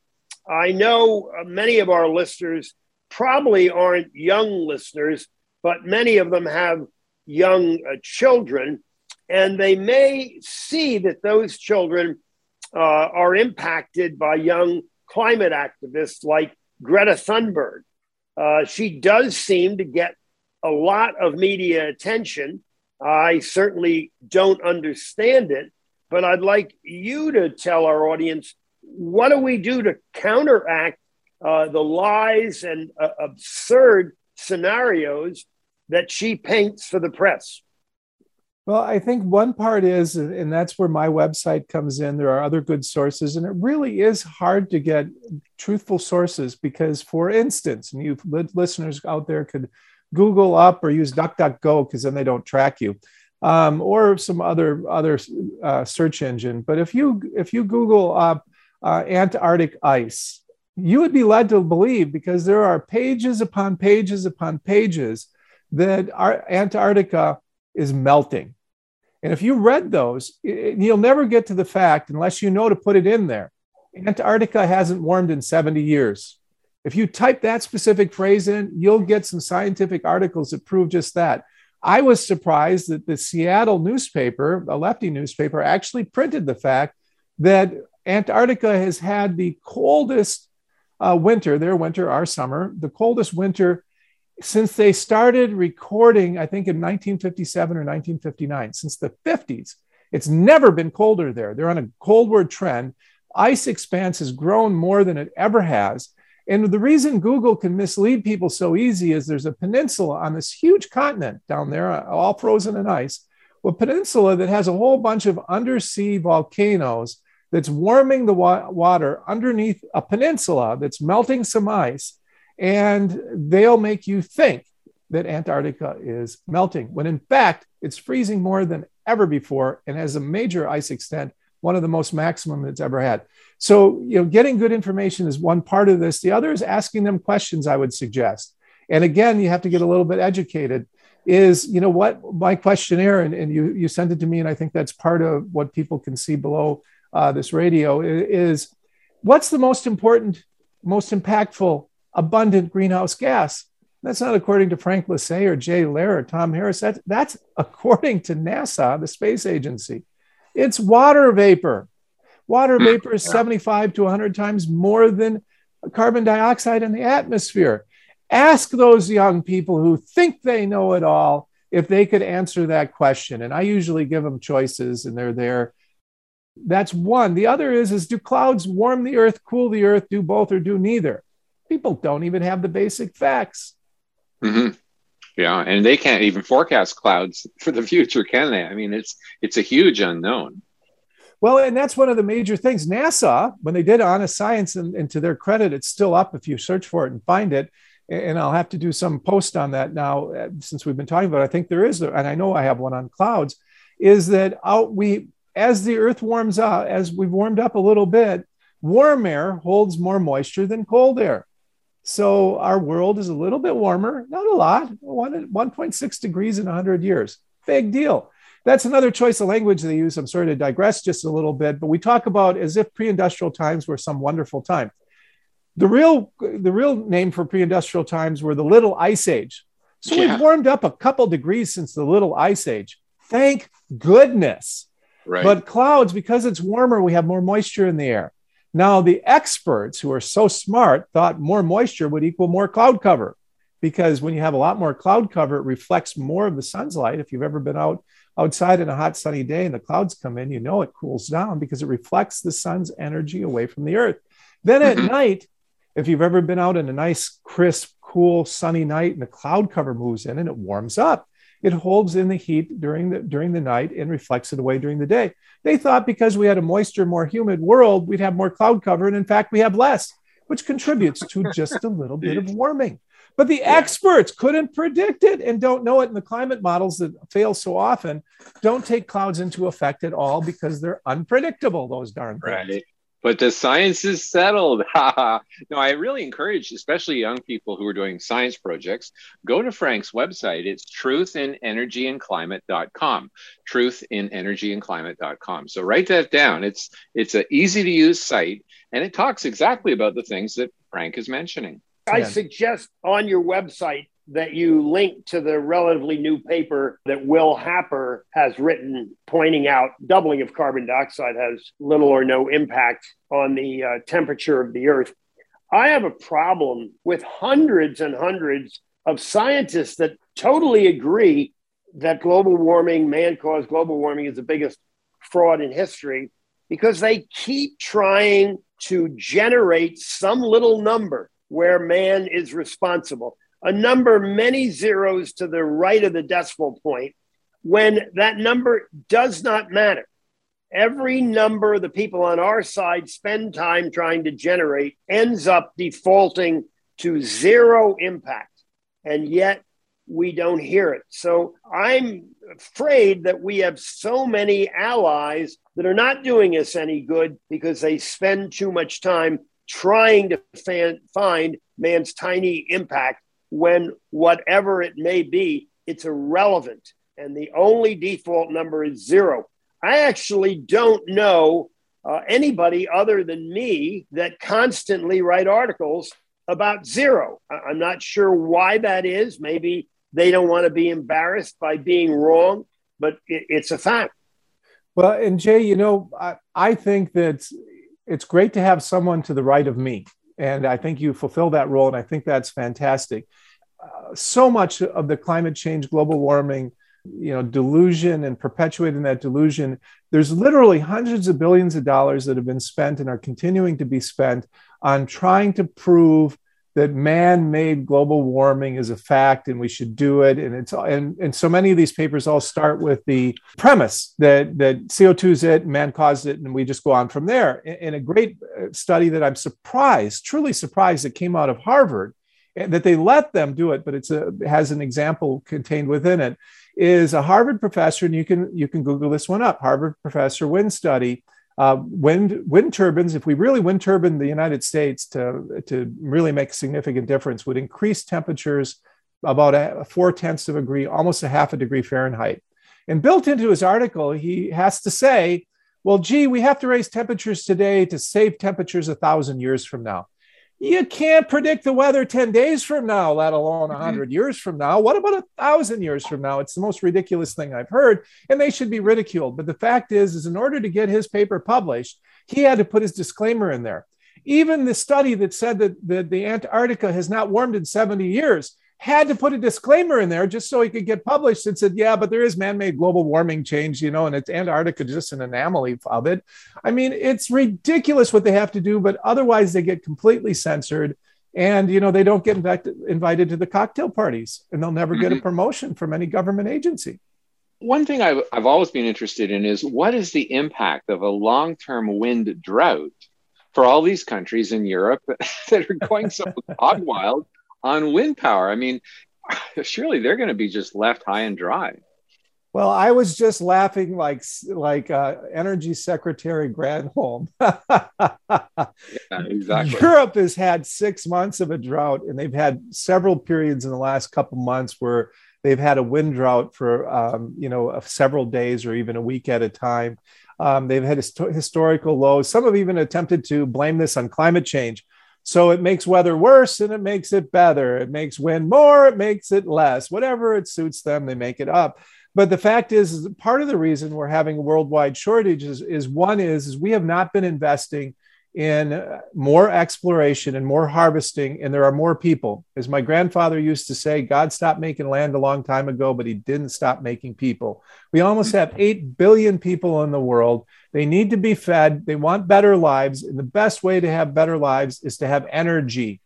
I know uh, many of our listeners probably aren't young listeners, but many of them have young uh, children, and they may see that those children uh, are impacted by young climate activists like Greta Thunberg. Uh, she does seem to get a lot of media attention. I certainly don't understand it, but I'd like you to tell our audience what do we do to counteract uh, the lies and uh, absurd scenarios that she paints for the press? Well, I think one part is, and that's where my website comes in. There are other good sources, and it really is hard to get truthful sources because, for instance, and you listeners out there could Google up or use DuckDuckGo because then they don't track you, um, or some other other uh, search engine. But if you if you Google up uh, Antarctic ice, you would be led to believe because there are pages upon pages upon pages that our Antarctica is melting. And if you read those, it, you'll never get to the fact unless you know to put it in there. Antarctica hasn't warmed in 70 years. If you type that specific phrase in, you'll get some scientific articles that prove just that. I was surprised that the Seattle newspaper, a lefty newspaper, actually printed the fact that Antarctica has had the coldest uh, winter, their winter, our summer, the coldest winter since they started recording, I think in 1957 or 1959, since the 50s. It's never been colder there. They're on a coldward trend. Ice expanse has grown more than it ever has. And the reason Google can mislead people so easy is there's a peninsula on this huge continent down there, uh, all frozen in ice, a peninsula that has a whole bunch of undersea volcanoes that's warming the wa- water underneath a peninsula that's melting some ice. And they'll make you think that Antarctica is melting, when in fact, it's freezing more than ever before and has a major ice extent, one of the most maximum it's ever had. So, you know, getting good information is one part of this. The other is asking them questions, I would suggest. And again, you have to get a little bit educated. Is, you know, what my questionnaire, and, and you, you sent it to me, and I think that's part of what people can see below uh, this radio is What's the most important, most impactful, abundant greenhouse gas? That's not according to Frank Lasee or Jay Lehr or Tom Harris. That's, that's according to NASA, the space agency. It's water vapor. Water hmm. vapor is 75 to 100 times more than carbon dioxide in the atmosphere. Ask those young people who think they know it all if they could answer that question. And I usually give them choices and they're there. That's one. The other is, is do clouds warm the earth, cool the earth, do both or do neither? People don't even have the basic facts. Mm-hmm. Yeah, and they can't even forecast clouds for the future, can they? I mean, it's it's a huge unknown. Well, and that's one of the major things. NASA, when they did Honest Science, and, and to their credit, it's still up if you search for it and find it. And I'll have to do some post on that now, uh, since we've been talking about. It. I think there is, and I know I have one on clouds. Is that out? We as the Earth warms up, as we've warmed up a little bit, warm air holds more moisture than cold air. So our world is a little bit warmer, not a lot, 1, 1.6 degrees in 100 years. Big deal. That's another choice of language they use. I'm sorry to digress just a little bit, but we talk about as if pre-industrial times were some wonderful time. The real, the real name for pre-industrial times were the Little Ice Age. So yeah. we've warmed up a couple degrees since the Little Ice Age. Thank goodness. Right. But clouds, because it's warmer, we have more moisture in the air. Now, the experts who are so smart thought more moisture would equal more cloud cover because when you have a lot more cloud cover, it reflects more of the sun's light. If you've ever been out outside in a hot sunny day and the clouds come in, you know it cools down because it reflects the sun's energy away from the earth. Then at mm-hmm. night, if you've ever been out in a nice, crisp, cool, sunny night and the cloud cover moves in and it warms up, it holds in the heat during the during the night and reflects it away during the day. They thought because we had a moisture, more humid world, we'd have more cloud cover. And in fact, we have less, which contributes to just a little bit of warming. But the experts couldn't predict it and don't know it. And the climate models that fail so often don't take clouds into effect at all because they're unpredictable, those darn things. Right but the science is settled. no, I really encourage, especially young people who are doing science projects, go to Frank's website. It's truthinenergyandclimate.com. Truthinenergyandclimate.com. So write that down. It's it's an easy to use site, and it talks exactly about the things that Frank is mentioning. I suggest on your website that you link to the relatively new paper that Will Happer has written, pointing out doubling of carbon dioxide has little or no impact on the uh, temperature of the Earth. I have a problem with hundreds and hundreds of scientists that totally agree that global warming, man caused global warming, is the biggest fraud in history because they keep trying to generate some little number where man is responsible a number many zeros to the right of the decimal point when that number does not matter. Every number the people on our side spend time trying to generate ends up defaulting to zero impact. And yet we don't hear it. So I'm afraid that we have so many allies that are not doing us any good because they spend too much time trying to fan, find man's tiny impact when whatever it may be, it's irrelevant. And the only default number is zero. I actually don't know uh, anybody other than me that constantly write articles about zero. I- I'm not sure why that is. Maybe they don't want to be embarrassed by being wrong, but it- it's a fact. Well, and Jay, you know, I, I think that it's great to have someone to the right of me. And I think you fulfill that role. And I think that's fantastic uh, so much of the climate change, global warming, you know, delusion and perpetuating that delusion. There's literally hundreds of billions of dollars that have been spent and are continuing to be spent on trying to prove that man-made global warming is a fact and we should do it and it's and, and so many of these papers all start with the premise that that co2 is it man caused it and we just go on from there in a great uh, study that i'm surprised truly surprised that came out of harvard that they let them do it, but it's a has an example contained within it. Is a Harvard professor, and you can you can Google this one up. Harvard professor wind study. Uh, wind wind turbines. If we really wind turbine the United States to to really make a significant difference, would increase temperatures about a four tenths of a degree, almost a half a degree Fahrenheit. And built into his article, he has to say well, gee, we have to raise temperatures today to save temperatures a thousand years from now. You can't predict the weather 10 days from now, let alone 100 mm-hmm. years from now. What about a thousand years from now? It's the most ridiculous thing I've heard, and they should be ridiculed. But the fact is, is in order to get his paper published, he had to put his disclaimer in there. Even the study that said that the, the Antarctica has not warmed in 70 years had to put a disclaimer in there just so he could get published and said, yeah, but there is man-made global warming change, you know, and it's Antarctica just an anomaly of it. I mean, it's ridiculous what they have to do, but otherwise they get completely censored. And you know they don't get invited, invited to the cocktail parties, and they'll never get a mm-hmm. promotion from any government agency. One thing I've, I've always been interested in is what is the impact of a long-term wind drought for all these countries in Europe that are going so hog wild on wind power. I mean, surely they're going to be just left high and dry. Well, I was just laughing like like uh, Energy Secretary Granholm. yeah, exactly. Europe has had six months of a drought, and they've had several periods in the last couple months where they've had a wind drought for um, you know several days or even a week at a time. Um, they've had hist- historical lows. Some have even attempted to blame this on climate change. So it makes weather worse and it makes it better. It makes wind more, it makes it less. Whatever it suits them, they make it up. But the fact is, is part of the reason we're having a worldwide shortages is one is, is we have not been investing in more exploration and more harvesting, and there are more people. As my grandfather used to say, God stopped making land a long time ago, but he didn't stop making people. We almost have 8 billion people in the world. They need to be fed, they want better lives. And the best way to have better lives is to have energy.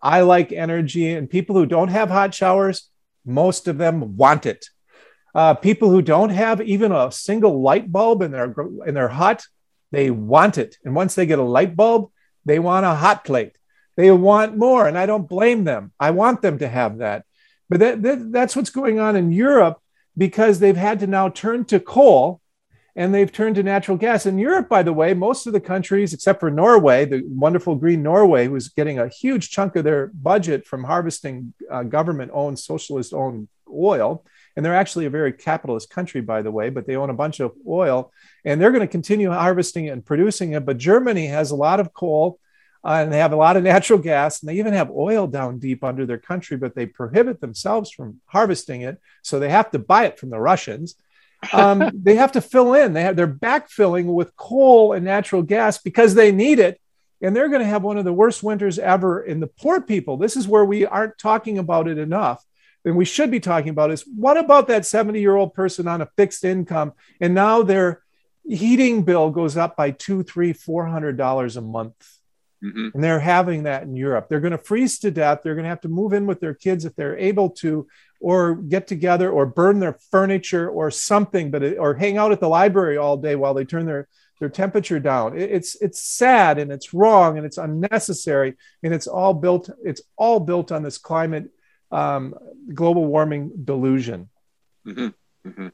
I like energy, and people who don't have hot showers, most of them want it. Uh, people who don't have even a single light bulb in their in their hut, they want it. And once they get a light bulb, they want a hot plate. They want more. And I don't blame them. I want them to have that. But that, that, that's what's going on in Europe because they've had to now turn to coal and they've turned to natural gas. In Europe, by the way, most of the countries, except for Norway, the wonderful green Norway, who's getting a huge chunk of their budget from harvesting uh, government owned, socialist owned oil, and they're actually a very capitalist country, by the way, but they own a bunch of oil and they're going to continue harvesting it and producing it. But Germany has a lot of coal uh, and they have a lot of natural gas and they even have oil down deep under their country, but they prohibit themselves from harvesting it. So they have to buy it from the Russians. Um, they have to fill in. They have they're backfilling with coal and natural gas because they need it and they're going to have one of the worst winters ever in the poor people. This is where we aren't talking about it enough and we should be talking about is what about that 70 year old person on a fixed income and now their heating bill goes up by two three four hundred dollars a month mm-hmm. and they're having that in europe they're going to freeze to death they're going to have to move in with their kids if they're able to or get together or burn their furniture or something but it, or hang out at the library all day while they turn their their temperature down it's it's sad and it's wrong and it's unnecessary and it's all built it's all built on this climate um, global warming delusion. Mm-hmm. Mm-hmm.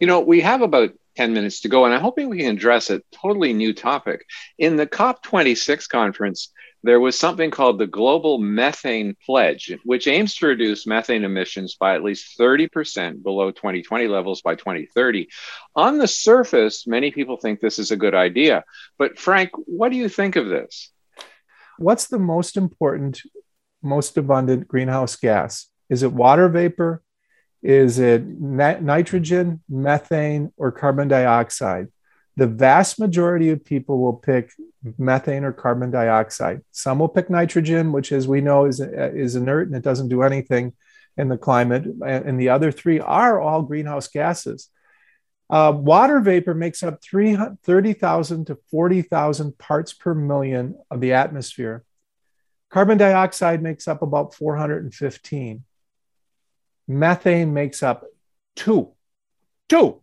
You know, we have about 10 minutes to go, and I'm hoping we can address a totally new topic. In the COP26 conference, there was something called the Global Methane Pledge, which aims to reduce methane emissions by at least 30% below 2020 levels by 2030. On the surface, many people think this is a good idea. But, Frank, what do you think of this? What's the most important most abundant greenhouse gas? Is it water vapor? Is it nitrogen, methane, or carbon dioxide? The vast majority of people will pick methane or carbon dioxide. Some will pick nitrogen, which, as we know, is, is inert and it doesn't do anything in the climate. And the other three are all greenhouse gases. Uh, water vapor makes up 30,000 to 40,000 parts per million of the atmosphere. Carbon dioxide makes up about 415. Methane makes up two. Two.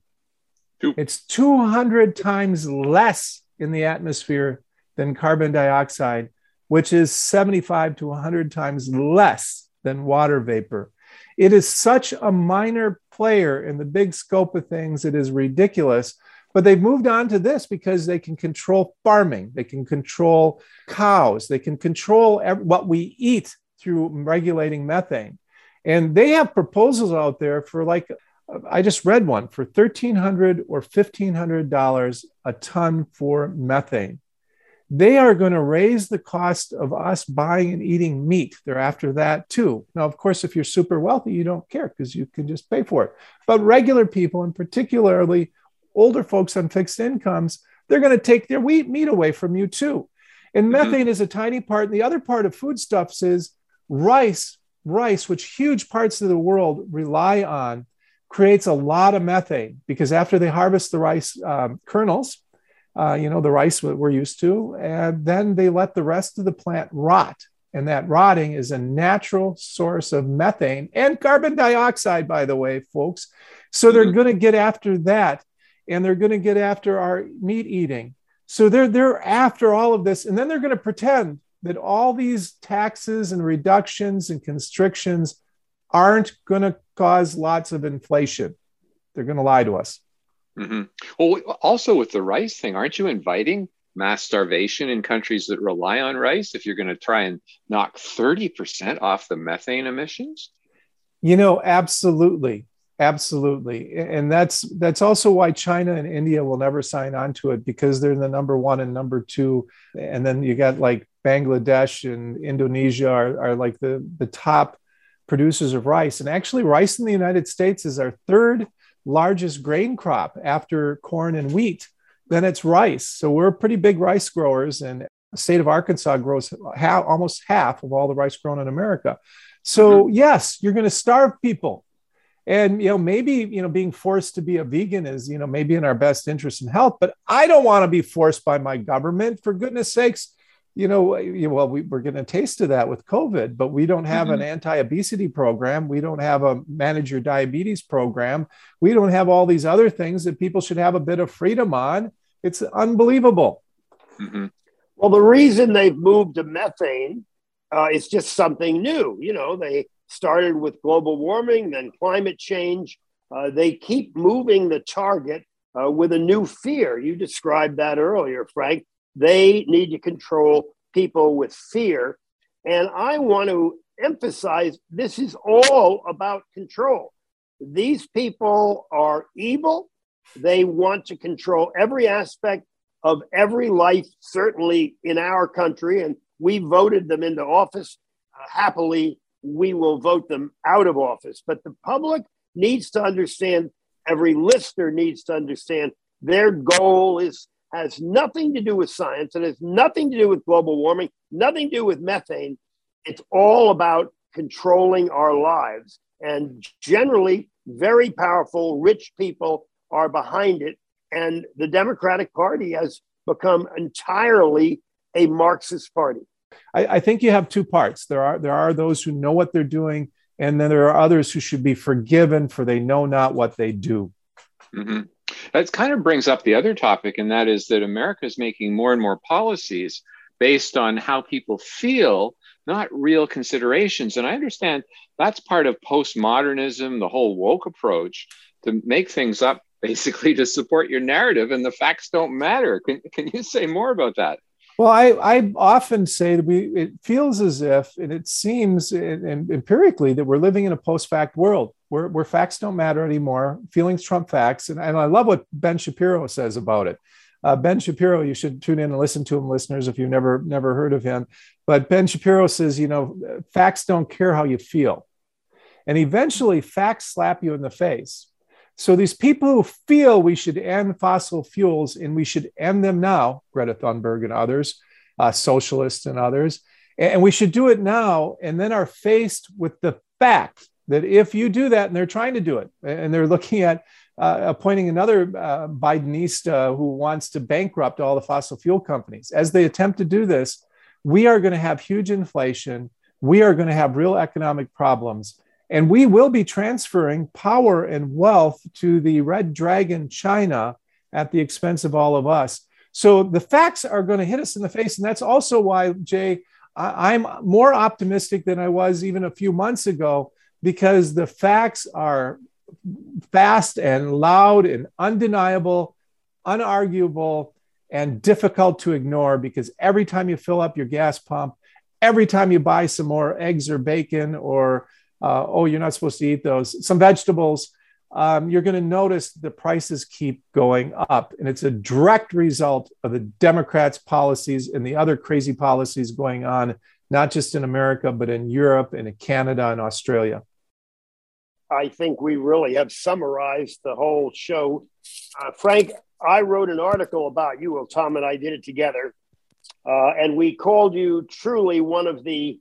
two. It's 200 times less in the atmosphere than carbon dioxide, which is 75 to 100 times less than water vapor. It is such a minor player in the big scope of things, it is ridiculous. But they've moved on to this because they can control farming, they can control cows, they can control what we eat through regulating methane. And they have proposals out there for like I just read one for 1,300 or $1,500 a ton for methane. They are going to raise the cost of us buying and eating meat. They're after that too. Now, of course, if you're super wealthy, you don't care because you can just pay for it. But regular people, and particularly older folks on fixed incomes, they're going to take their wheat meat away from you too. And mm-hmm. methane is a tiny part. And the other part of foodstuffs is rice, rice, which huge parts of the world rely on creates a lot of methane because after they harvest the rice um, kernels, uh, you know, the rice that we're used to, and then they let the rest of the plant rot. And that rotting is a natural source of methane and carbon dioxide, by the way, folks. So they're mm-hmm. going to get after that and they're going to get after our meat eating. So they're, they're after all of this. And then they're going to pretend that all these taxes and reductions and constrictions aren't going to cause lots of inflation. They're going to lie to us. Mm-hmm. Well, also with the rice thing, aren't you inviting mass starvation in countries that rely on rice if you're going to try and knock 30% off the methane emissions? You know, absolutely. Absolutely. And that's that's also why China and India will never sign on to it because they're the number one and number two. And then you got like Bangladesh and Indonesia are, are like the, the top producers of rice. And actually, rice in the United States is our third largest grain crop after corn and wheat. Then it's rice. So we're pretty big rice growers, and the state of Arkansas grows half, almost half of all the rice grown in America. So mm-hmm. yes, you're going to starve people. And you know, maybe you know, being forced to be a vegan is you know maybe in our best interest in health, but I don't want to be forced by my government. For goodness sakes, you know, well, we, are getting a taste of that with COVID, but we don't have mm-hmm. an anti obesity program. We don't have a manage your diabetes program. We don't have all these other things that people should have a bit of freedom on. It's unbelievable. Mm-hmm. Well, the reason they've moved to methane uh, is just something new. You know, they started with global warming, then climate change. Uh, they keep moving the target uh, with a new fear. You described that earlier, Frank they need to control people with fear. And I want to emphasize this is all about control. These people are evil. They want to control every aspect of every life, certainly in our country. And we voted them into office. Uh, happily, we will vote them out of office. But the public needs to understand, every listener needs to understand their goal is has nothing to do with science and has nothing to do with global warming, nothing to do with methane. It's all about controlling our lives. And generally, very powerful, rich people are behind it. And the Democratic Party has become entirely a Marxist party. I, I think you have two parts. There are there are those who know what they're doing, and then there are others who should be forgiven for they know not what they do. Mm-hmm. That kind of brings up the other topic, and that is that America is making more and more policies based on how people feel, not real considerations. And I understand that's part of postmodernism, the whole woke approach to make things up basically to support your narrative, and the facts don't matter. Can, can you say more about that? Well, I, I often say that we it feels as if, and it seems and empirically that we're living in a post-fact world where, where facts don't matter anymore. Feelings trump facts, and, and I love what Ben Shapiro says about it. Uh, ben Shapiro, you should tune in and listen to him, listeners, if you've never never heard of him. But Ben Shapiro says, you know, facts don't care how you feel, and eventually facts slap you in the face. So these people who feel we should end fossil fuels and we should end them now, Greta Thunberg and others, uh, socialists and others, and we should do it now, and then are faced with the fact that if you do that, and they're trying to do it, and they're looking at uh, appointing another uh, Bidenista who wants to bankrupt all the fossil fuel companies. As they attempt to do this, we are going to have huge inflation. We are going to have real economic problems. And we will be transferring power and wealth to the red dragon China at the expense of all of us. So the facts are going to hit us in the face. And that's also why, Jay, I'm more optimistic than I was even a few months ago because the facts are fast and loud and undeniable, unarguable, and difficult to ignore because every time you fill up your gas pump, every time you buy some more eggs or bacon or uh, oh, you're not supposed to eat those. Some vegetables. um, you're going to notice the prices keep going up. And it's a direct result of the Democrats' policies and the other crazy policies going on, not just in America, but in Europe and in Canada and Australia. I think we really have summarized the whole show. Uh, Frank, I wrote an article about you. Well, Tom and I did it together, uh, and we called you truly one of the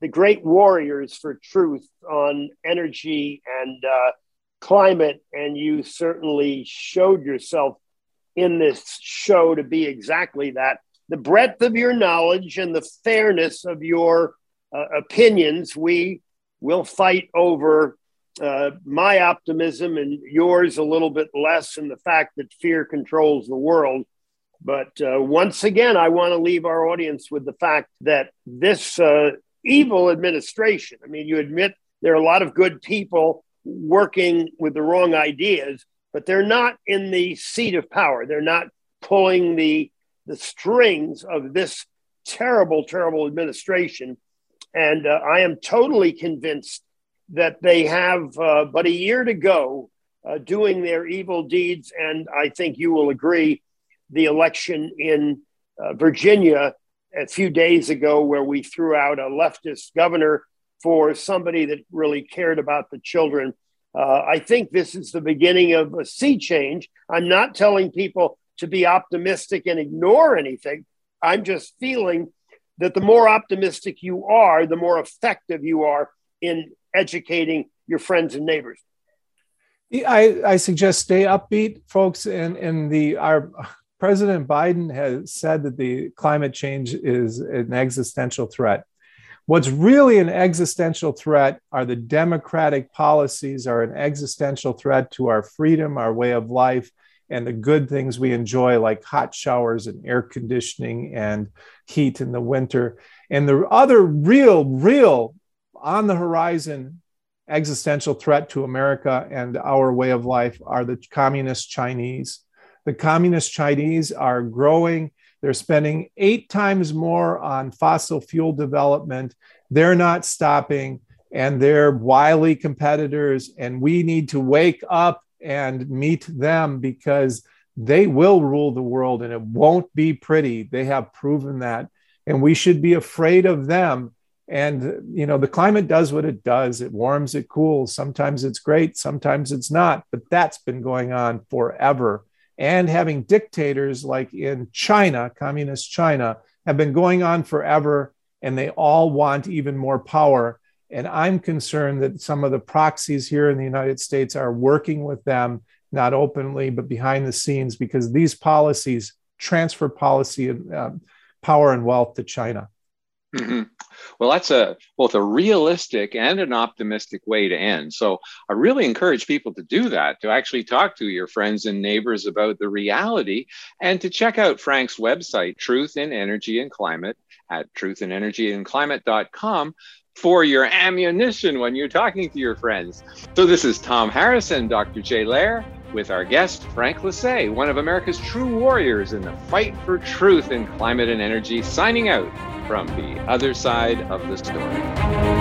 the great warriors for truth on energy and uh, climate. And you certainly showed yourself in this show to be exactly that. The breadth of your knowledge and the fairness of your uh, opinions, we will fight over uh, my optimism and yours a little bit less, and the fact that fear controls the world. But uh, once again, I want to leave our audience with the fact that this uh, evil administration, I mean, you admit there are a lot of good people working with the wrong ideas, but they're not in the seat of power. They're not pulling the, the strings of this terrible, terrible administration. And uh, I am totally convinced that they have uh, but a year to go uh, doing their evil deeds. And I think you will agree the election in uh, Virginia a few days ago, where we threw out a leftist governor for somebody that really cared about the children. Uh, I think this is the beginning of a sea change. I'm not telling people to be optimistic and ignore anything. I'm just feeling that the more optimistic you are, the more effective you are in educating your friends and neighbors? I, I suggest stay upbeat, folks. And, and the our President Biden has said that the climate change is an existential threat. What's really an existential threat are the democratic policies are an existential threat to our freedom, our way of life, and the good things we enjoy, like hot showers and air conditioning and heat in the winter. And the other real, real on the horizon existential threat to America and our way of life are the communist Chinese. The communist Chinese are growing. They're spending eight times more on fossil fuel development. They're not stopping, and they're wily competitors. And we need to wake up and meet them because they will rule the world and it won't be pretty. They have proven that. And we should be afraid of them and you know the climate does what it does it warms it cools sometimes it's great sometimes it's not but that's been going on forever and having dictators like in china communist china have been going on forever and they all want even more power. And i'm concerned that some of the proxies here in the united states are working with them not openly but behind the scenes because these policies transfer policy and uh, power and wealth to china Mm-hmm. Well, that's a both a realistic and an optimistic way to end. So I really encourage people to do that, to actually talk to your friends and neighbors about the reality, and to check out Frank's website, Truth in Energy and Climate, at truthinenergyandclimate.com for your ammunition when you're talking to your friends. So this is Tom Harrison, Dr. Jay Lehr, with our guest, Frank Lasee, one of America's true warriors in the fight for truth in climate and energy, signing out from the other side of the story.